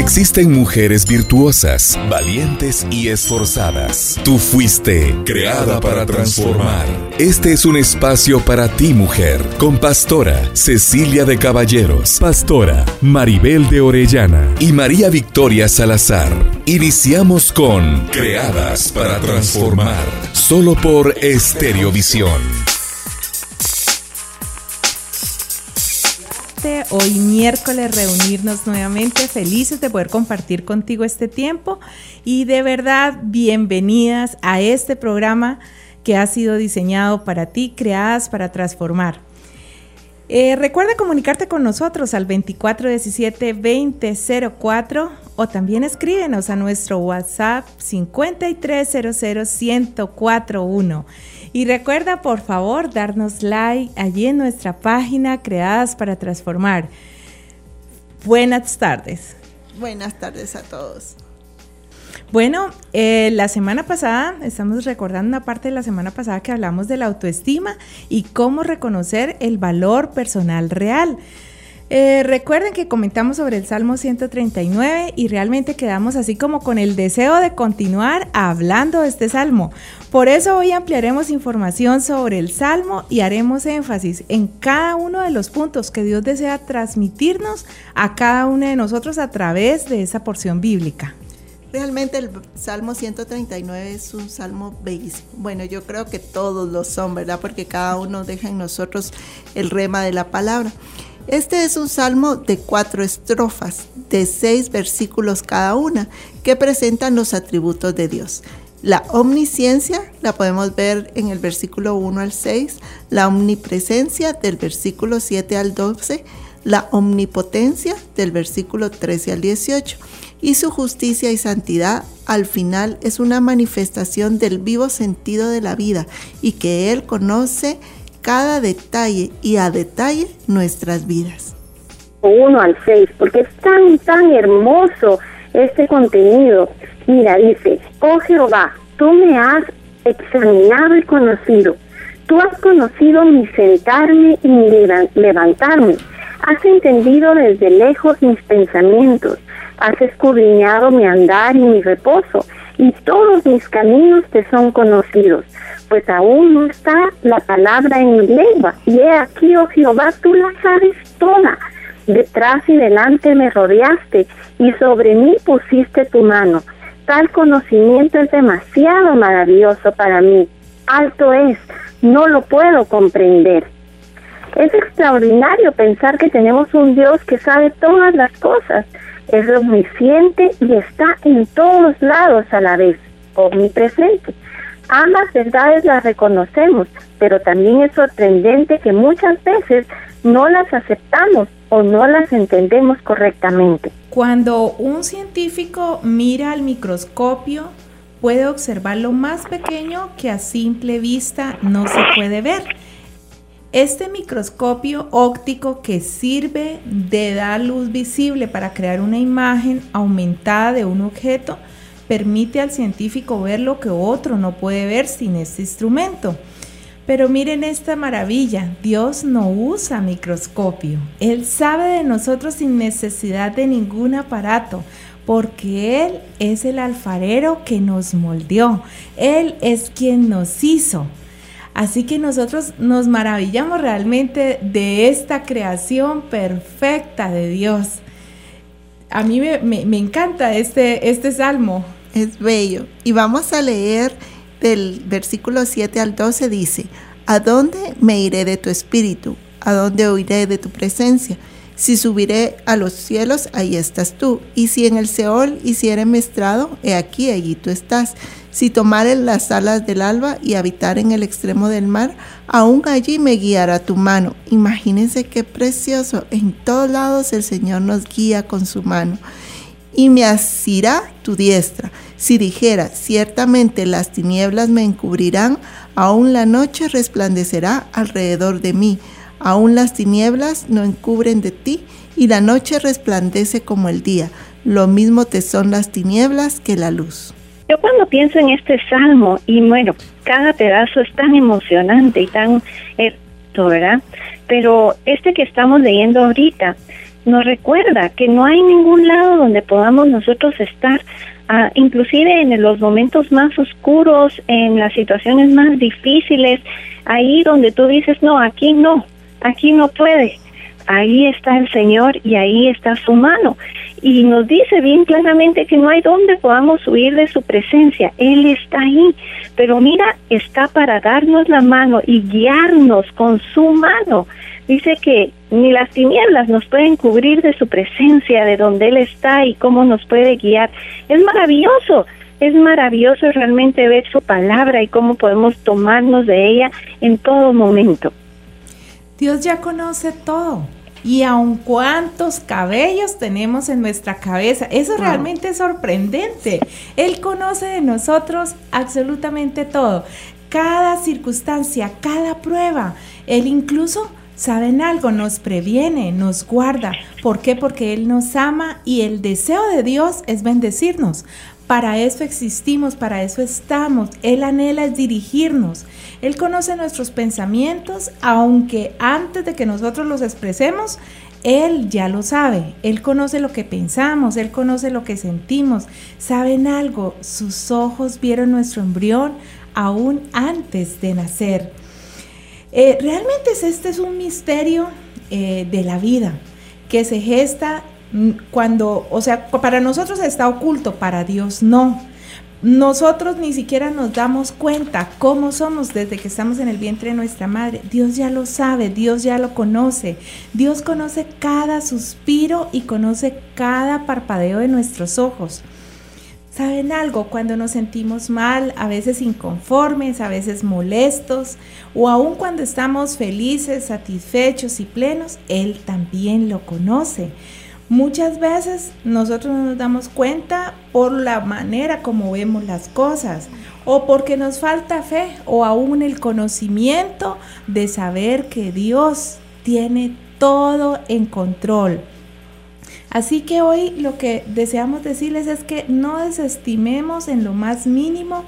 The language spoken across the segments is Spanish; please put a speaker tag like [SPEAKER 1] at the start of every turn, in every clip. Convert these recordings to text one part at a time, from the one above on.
[SPEAKER 1] Existen mujeres virtuosas, valientes y esforzadas. Tú fuiste creada para transformar. Este es un espacio para ti, mujer, con pastora Cecilia de Caballeros, pastora Maribel de Orellana y María Victoria Salazar. Iniciamos con Creadas para transformar, solo por Estereovisión.
[SPEAKER 2] Hoy miércoles reunirnos nuevamente, felices de poder compartir contigo este tiempo y de verdad bienvenidas a este programa que ha sido diseñado para ti, creadas para transformar. Eh, recuerda comunicarte con nosotros al 2417-2004 o también escríbenos a nuestro WhatsApp 5300-1041. Y recuerda, por favor, darnos like allí en nuestra página Creadas para Transformar. Buenas tardes.
[SPEAKER 3] Buenas tardes a todos.
[SPEAKER 2] Bueno, eh, la semana pasada, estamos recordando una parte de la semana pasada que hablamos de la autoestima y cómo reconocer el valor personal real. Eh, recuerden que comentamos sobre el Salmo 139 y realmente quedamos así como con el deseo de continuar hablando de este Salmo. Por eso hoy ampliaremos información sobre el Salmo y haremos énfasis en cada uno de los puntos que Dios desea transmitirnos a cada uno de nosotros a través de esa porción bíblica.
[SPEAKER 3] Realmente el Salmo 139 es un salmo bellísimo. Bueno, yo creo que todos lo son, ¿verdad? Porque cada uno deja en nosotros el rema de la palabra. Este es un salmo de cuatro estrofas, de seis versículos cada una, que presentan los atributos de Dios. La omnisciencia la podemos ver en el versículo 1 al 6, la omnipresencia del versículo 7 al 12, la omnipotencia del versículo 13 al 18 y su justicia y santidad al final es una manifestación del vivo sentido de la vida y que Él conoce cada detalle y a detalle nuestras vidas.
[SPEAKER 4] Uno al seis, porque es tan, tan hermoso este contenido. Mira, dice, oh Jehová, tú me has examinado y conocido. Tú has conocido mi sentarme y mi levantarme. Has entendido desde lejos mis pensamientos. Has escudriñado mi andar y mi reposo. Y todos mis caminos te son conocidos pues aún no está la palabra en mi lengua. Y he aquí, oh Jehová, tú la sabes toda. Detrás y delante me rodeaste y sobre mí pusiste tu mano. Tal conocimiento es demasiado maravilloso para mí. Alto es, no lo puedo comprender. Es extraordinario pensar que tenemos un Dios que sabe todas las cosas, es omnisciente y está en todos lados a la vez, omnipresente. Ambas verdades las reconocemos, pero también es sorprendente que muchas veces no las aceptamos o no las entendemos correctamente.
[SPEAKER 2] Cuando un científico mira al microscopio, puede observar lo más pequeño que a simple vista no se puede ver. Este microscopio óptico que sirve de dar luz visible para crear una imagen aumentada de un objeto permite al científico ver lo que otro no puede ver sin este instrumento. Pero miren esta maravilla, Dios no usa microscopio. Él sabe de nosotros sin necesidad de ningún aparato, porque Él es el alfarero que nos moldeó. Él es quien nos hizo. Así que nosotros nos maravillamos realmente de esta creación perfecta de Dios. A mí me, encanta este, este salmo.
[SPEAKER 3] Es bello. Y vamos a leer del versículo 7 al 12 dice, ¿a dónde me iré de tu espíritu? ¿A dónde huiré de tu presencia? Si subiré a los cielos, ahí estás tú. Y si en el Seol hiciere mestrado, he aquí, allí tú estás. Si tomare las alas del alba y habitar en el extremo del mar, aún allí me guiará tu mano. Imagínense qué precioso. En todos lados el Señor nos guía con su mano y me asirá tu diestra. Si dijera, ciertamente las tinieblas me encubrirán, aún la noche resplandecerá alrededor de mí. Aún las tinieblas no encubren de ti, y la noche resplandece como el día. Lo mismo te son las tinieblas que la luz.
[SPEAKER 4] Yo cuando pienso en este salmo, y bueno, cada pedazo es tan emocionante y tan, ¿verdad? Pero este que estamos leyendo ahorita, nos recuerda que no hay ningún lado donde podamos nosotros estar, ah, inclusive en los momentos más oscuros, en las situaciones más difíciles, ahí donde tú dices, no, aquí no, aquí no puede. Ahí está el Señor y ahí está su mano. Y nos dice bien claramente que no hay donde podamos huir de su presencia. Él está ahí. Pero mira, está para darnos la mano y guiarnos con su mano. Dice que ni las tinieblas nos pueden cubrir de su presencia, de donde Él está y cómo nos puede guiar. Es maravilloso, es maravilloso realmente ver su palabra y cómo podemos tomarnos de ella en todo momento.
[SPEAKER 2] Dios ya conoce todo. Y aun cuántos cabellos tenemos en nuestra cabeza. Eso realmente es sorprendente. Él conoce de nosotros absolutamente todo. Cada circunstancia, cada prueba. Él incluso saben algo, nos previene, nos guarda. ¿Por qué? Porque Él nos ama y el deseo de Dios es bendecirnos. Para eso existimos, para eso estamos. Él anhela es dirigirnos. Él conoce nuestros pensamientos, aunque antes de que nosotros los expresemos, Él ya lo sabe. Él conoce lo que pensamos, Él conoce lo que sentimos. ¿Saben algo? Sus ojos vieron nuestro embrión aún antes de nacer. Eh, realmente este es un misterio eh, de la vida que se gesta mm, cuando, o sea, para nosotros está oculto, para Dios no. Nosotros ni siquiera nos damos cuenta cómo somos desde que estamos en el vientre de nuestra madre. Dios ya lo sabe, Dios ya lo conoce. Dios conoce cada suspiro y conoce cada parpadeo de nuestros ojos. ¿Saben algo? Cuando nos sentimos mal, a veces inconformes, a veces molestos, o aun cuando estamos felices, satisfechos y plenos, Él también lo conoce. Muchas veces nosotros no nos damos cuenta por la manera como vemos las cosas, o porque nos falta fe, o aún el conocimiento de saber que Dios tiene todo en control. Así que hoy lo que deseamos decirles es que no desestimemos en lo más mínimo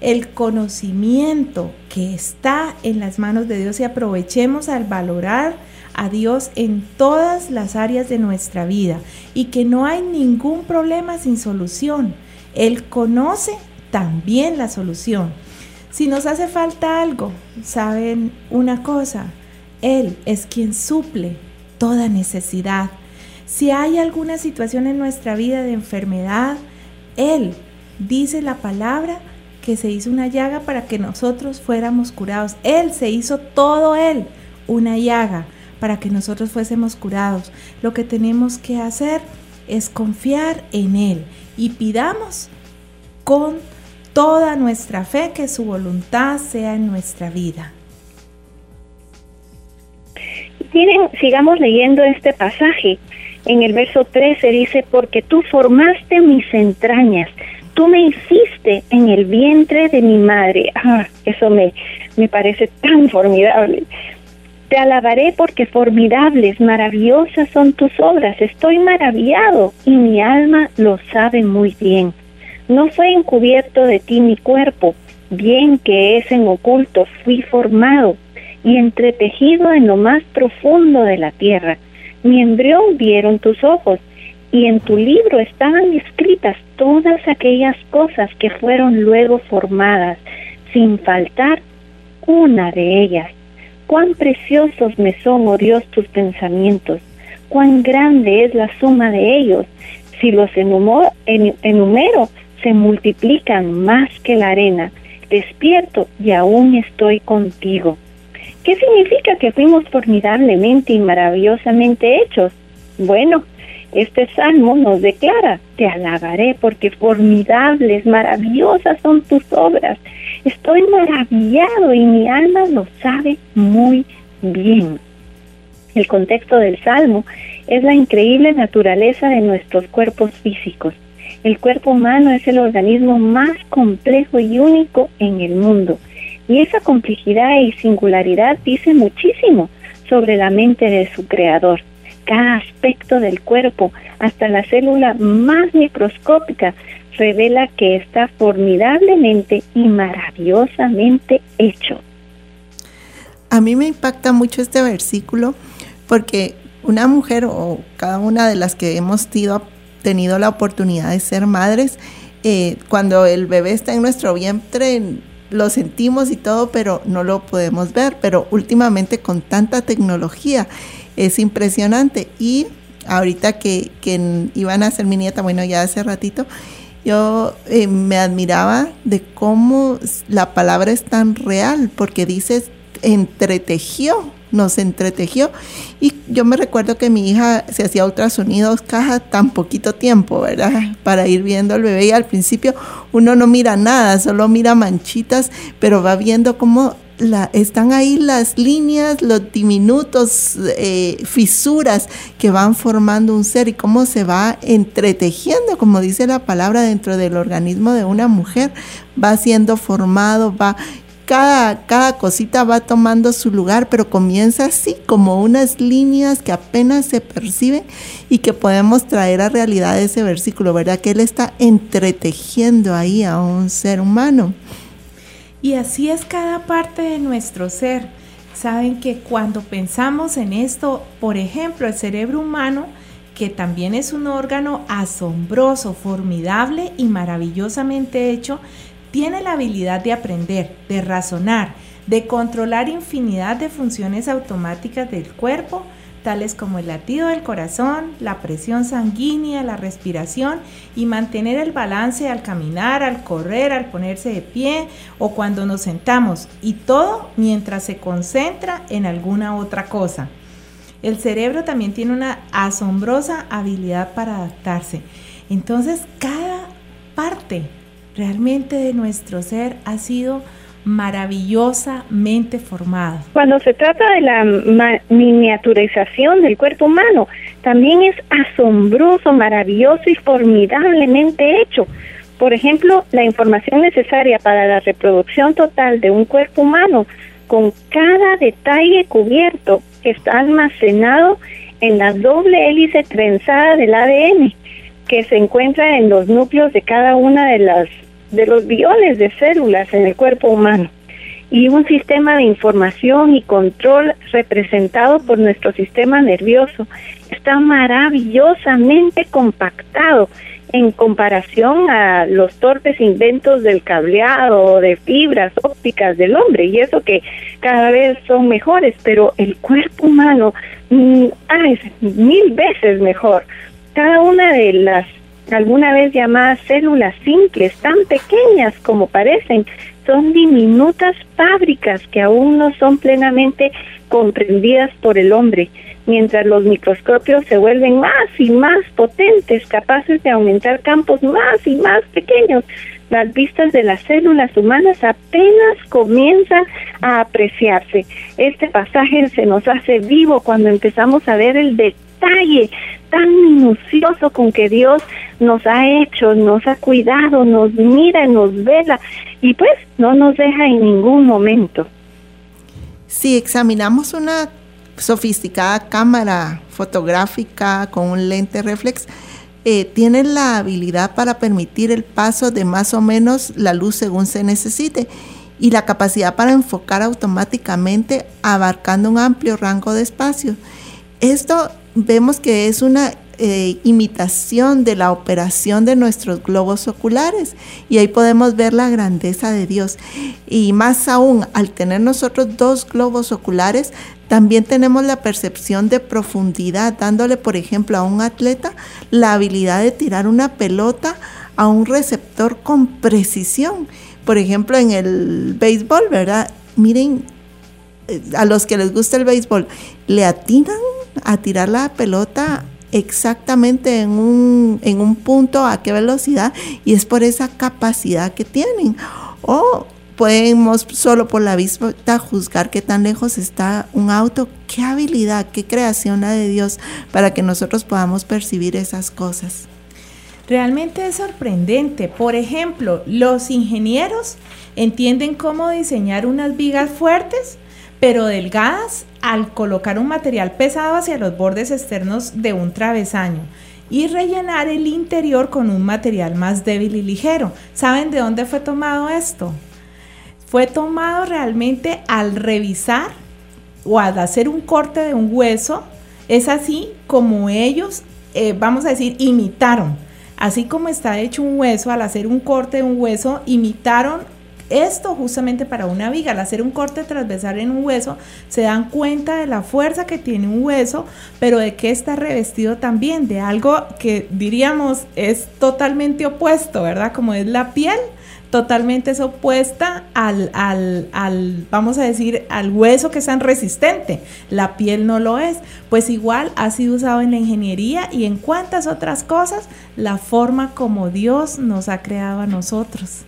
[SPEAKER 2] el conocimiento que está en las manos de Dios y aprovechemos al valorar a Dios en todas las áreas de nuestra vida y que no hay ningún problema sin solución. Él conoce también la solución. Si nos hace falta algo, saben una cosa, Él es quien suple toda necesidad. Si hay alguna situación en nuestra vida de enfermedad, Él dice la palabra que se hizo una llaga para que nosotros fuéramos curados. Él se hizo todo Él una llaga para que nosotros fuésemos curados. Lo que tenemos que hacer es confiar en Él y pidamos con toda nuestra fe que su voluntad sea en nuestra vida.
[SPEAKER 4] Sigamos leyendo este pasaje en el verso 13 dice, porque tú formaste mis entrañas, tú me hiciste en el vientre de mi madre. Ah, eso me, me parece tan formidable. Te alabaré porque formidables, maravillosas son tus obras. Estoy maravillado y mi alma lo sabe muy bien. No fue encubierto de ti mi cuerpo, bien que es en oculto fui formado y entretejido en lo más profundo de la tierra mi embrión vieron tus ojos, y en tu libro estaban escritas todas aquellas cosas que fueron luego formadas, sin faltar una de ellas. Cuán preciosos me son, oh Dios, tus pensamientos, cuán grande es la suma de ellos. Si los enumero, se multiplican más que la arena. Despierto y aún estoy contigo. ¿Qué significa que fuimos formidablemente y maravillosamente hechos? Bueno, este salmo nos declara, te alabaré porque formidables, maravillosas son tus obras. Estoy maravillado y mi alma lo sabe muy bien. El contexto del salmo es la increíble naturaleza de nuestros cuerpos físicos. El cuerpo humano es el organismo más complejo y único en el mundo y esa complejidad y singularidad dice muchísimo sobre la mente de su creador. Cada aspecto del cuerpo, hasta la célula más microscópica, revela que está formidablemente y maravillosamente hecho.
[SPEAKER 3] A mí me impacta mucho este versículo porque una mujer o cada una de las que hemos tenido la oportunidad de ser madres, eh, cuando el bebé está en nuestro vientre, lo sentimos y todo, pero no lo podemos ver. Pero últimamente con tanta tecnología es impresionante. Y ahorita que, iban a ser mi nieta, bueno, ya hace ratito, yo eh, me admiraba de cómo la palabra es tan real, porque dices entretejió nos entretejió. Y yo me recuerdo que mi hija se hacía ultrasonidos caja tan poquito tiempo, ¿verdad? Para ir viendo al bebé y al principio uno no mira nada, solo mira manchitas, pero va viendo cómo la, están ahí las líneas, los diminutos eh, fisuras que van formando un ser y cómo se va entretejiendo, como dice la palabra, dentro del organismo de una mujer, va siendo formado, va cada, cada cosita va tomando su lugar, pero comienza así, como unas líneas que apenas se perciben y que podemos traer a realidad ese versículo, ¿verdad? Que Él está entretejiendo ahí a un ser humano.
[SPEAKER 2] Y así es cada parte de nuestro ser. Saben que cuando pensamos en esto, por ejemplo, el cerebro humano, que también es un órgano asombroso, formidable y maravillosamente hecho, tiene la habilidad de aprender, de razonar, de controlar infinidad de funciones automáticas del cuerpo, tales como el latido del corazón, la presión sanguínea, la respiración y mantener el balance al caminar, al correr, al ponerse de pie o cuando nos sentamos, y todo mientras se concentra en alguna otra cosa. El cerebro también tiene una asombrosa habilidad para adaptarse. Entonces, cada parte realmente de nuestro ser ha sido maravillosamente formado.
[SPEAKER 4] Cuando se trata de la miniaturización del cuerpo humano, también es asombroso, maravilloso y formidablemente hecho. Por ejemplo, la información necesaria para la reproducción total de un cuerpo humano, con cada detalle cubierto, está almacenado en la doble hélice trenzada del ADN que se encuentra en los núcleos de cada una de las de los billones de células en el cuerpo humano y un sistema de información y control representado por nuestro sistema nervioso está maravillosamente compactado en comparación a los torpes inventos del cableado o de fibras ópticas del hombre y eso que cada vez son mejores, pero el cuerpo humano mm, es mil veces mejor. Cada una de las alguna vez llamadas células simples, tan pequeñas como parecen, son diminutas fábricas que aún no son plenamente comprendidas por el hombre, mientras los microscopios se vuelven más y más potentes, capaces de aumentar campos más y más pequeños. Las vistas de las células humanas apenas comienzan a apreciarse. Este pasaje se nos hace vivo cuando empezamos a ver el detalle tan minucioso con que Dios nos ha hecho, nos ha cuidado, nos mira, nos vela y pues no nos deja en ningún momento.
[SPEAKER 3] Si examinamos una sofisticada cámara fotográfica con un lente reflex, eh, tiene la habilidad para permitir el paso de más o menos la luz según se necesite y la capacidad para enfocar automáticamente abarcando un amplio rango de espacio. Esto vemos que es una eh, imitación de la operación de nuestros globos oculares y ahí podemos ver la grandeza de Dios. Y más aún, al tener nosotros dos globos oculares, también tenemos la percepción de profundidad, dándole, por ejemplo, a un atleta la habilidad de tirar una pelota a un receptor con precisión. Por ejemplo, en el béisbol, ¿verdad? Miren, a los que les gusta el béisbol, le atinan a tirar la pelota exactamente en un, en un punto a qué velocidad y es por esa capacidad que tienen. O podemos solo por la vista juzgar qué tan lejos está un auto, qué habilidad, qué creación la de Dios para que nosotros podamos percibir esas cosas.
[SPEAKER 2] Realmente es sorprendente. Por ejemplo, los ingenieros entienden cómo diseñar unas vigas fuertes pero delgadas al colocar un material pesado hacia los bordes externos de un travesaño y rellenar el interior con un material más débil y ligero. ¿Saben de dónde fue tomado esto? Fue tomado realmente al revisar o al hacer un corte de un hueso Es así como ellos, eh, vamos a decir, imitaron. Así como está hecho un hueso, al hacer un corte de un hueso, imitaron esto justamente para una viga, al hacer un corte transversal en un hueso, se dan cuenta de la fuerza que tiene un hueso, pero de que está revestido también de algo que diríamos es totalmente opuesto, ¿verdad? Como es la piel, totalmente es opuesta al, al, al, vamos a decir, al hueso que es tan resistente. La piel no lo es. Pues igual ha sido usado en la ingeniería y en cuantas otras cosas, la forma como Dios nos ha creado a nosotros.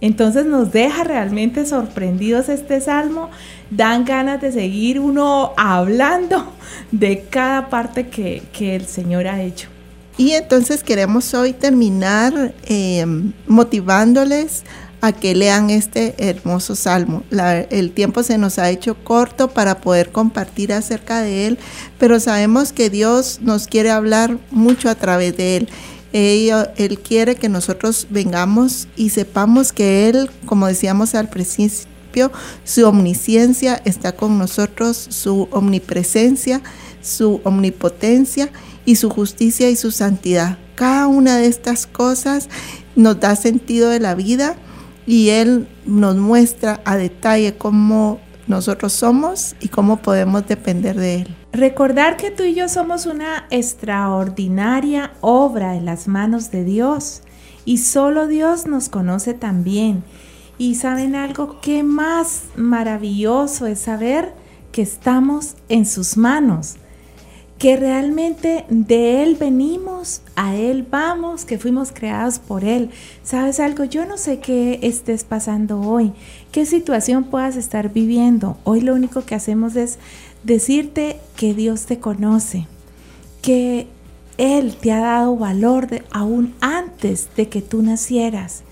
[SPEAKER 2] Entonces nos deja realmente sorprendidos este salmo, dan ganas de seguir uno hablando de cada parte que, el Señor ha hecho.
[SPEAKER 3] Y entonces queremos hoy terminar em, motivándoles a que lean este hermoso salmo. el tiempo se nos ha hecho corto para poder compartir acerca de él, pero sabemos que Dios nos quiere hablar mucho a través de él. Él, quiere que nosotros vengamos y sepamos que Él, como decíamos al principio, su omnisciencia está con nosotros, su omnipresencia, su omnipotencia y su justicia y su santidad. Cada una de estas cosas nos da sentido de la vida y Él nos muestra a detalle cómo nosotros somos y cómo podemos depender de Él.
[SPEAKER 2] Recordar que tú y yo somos una extraordinaria obra en las manos de Dios y solo Dios nos conoce también. Y saben algo, qué más maravilloso es saber que estamos en sus manos que realmente de Él venimos, a Él vamos, que fuimos creados por Él. ¿Sabes algo? Yo no sé qué estés pasando hoy, qué situación puedas estar viviendo. Hoy lo único que hacemos es decirte que Dios te conoce, que Él te ha dado valor aún antes de que tú nacieras,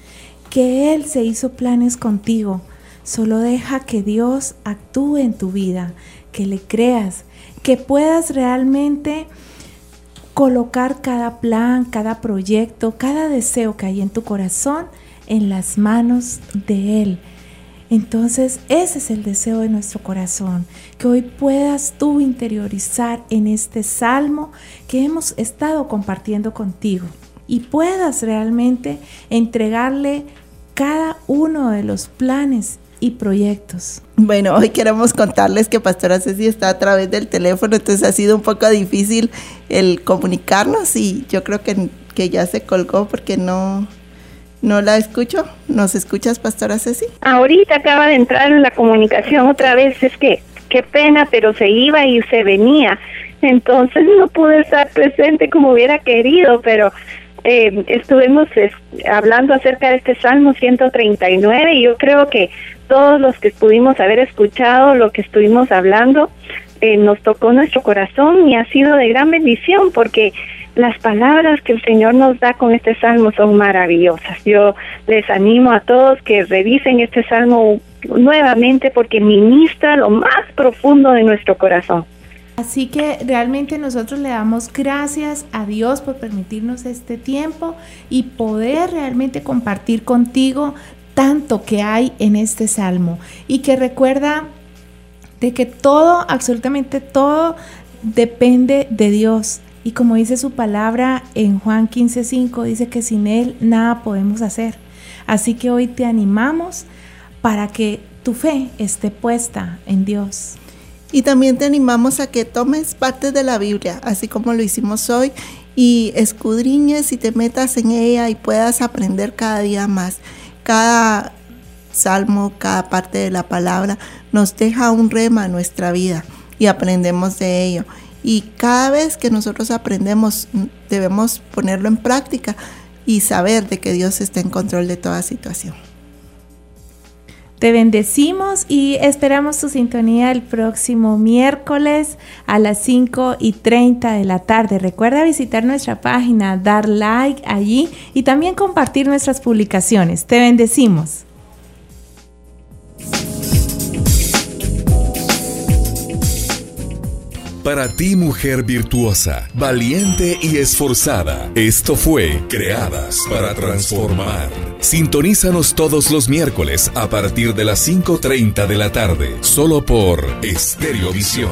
[SPEAKER 2] que Él se hizo planes contigo. Solo deja que Dios actúe en tu vida, que le creas, que puedas realmente colocar cada plan, cada proyecto, cada deseo que hay en tu corazón en las manos de Él. Entonces ese es el deseo de nuestro corazón, que hoy puedas tú interiorizar en este salmo que hemos estado compartiendo contigo y puedas realmente entregarle cada uno de los planes y proyectos.
[SPEAKER 3] Bueno, hoy queremos contarles que Pastora Ceci está a través del teléfono, entonces ha sido un poco difícil el comunicarnos y yo creo que, que ya se colgó porque no, no la escucho. ¿Nos escuchas, Pastora Ceci?
[SPEAKER 4] Ahorita acaba de entrar en la comunicación otra vez, es que qué pena, pero se iba y se venía. Entonces no pude estar presente como hubiera querido, pero eh, estuvimos hablando acerca de este Salmo 139 y yo creo que todos los que pudimos haber escuchado lo que estuvimos hablando, eh, nos tocó nuestro corazón y ha sido de gran bendición porque las palabras que el Señor nos da con este salmo son maravillosas. Yo les animo a todos que revisen este salmo nuevamente porque ministra lo más profundo de nuestro corazón.
[SPEAKER 2] Así que realmente nosotros le damos gracias a Dios por permitirnos este tiempo y poder realmente compartir contigo tanto que hay en este salmo y que recuerda de que todo, absolutamente todo, depende de Dios. Y como dice su palabra en Juan 15:5, dice que sin Él nada podemos hacer. Así que hoy te animamos para que tu fe esté puesta en Dios.
[SPEAKER 3] Y también te animamos a que tomes parte de la Biblia, así como lo hicimos hoy, y escudriñes y te metas en ella y puedas aprender cada día más cada salmo, cada parte de la palabra nos deja un rema en nuestra vida y aprendemos de ello. Y cada vez que nosotros aprendemos, debemos ponerlo en práctica y saber de que Dios está en control de toda situación.
[SPEAKER 2] Te bendecimos y esperamos tu sintonía el próximo miércoles a las 5 y 30 de la tarde. Recuerda visitar nuestra página, dar like allí y también compartir nuestras publicaciones. Te bendecimos.
[SPEAKER 1] Para ti, mujer virtuosa, valiente y esforzada, esto fue Creadas para Transformar. Sintonízanos todos los miércoles a partir de las 5.30 de la tarde, solo por Estereovisión.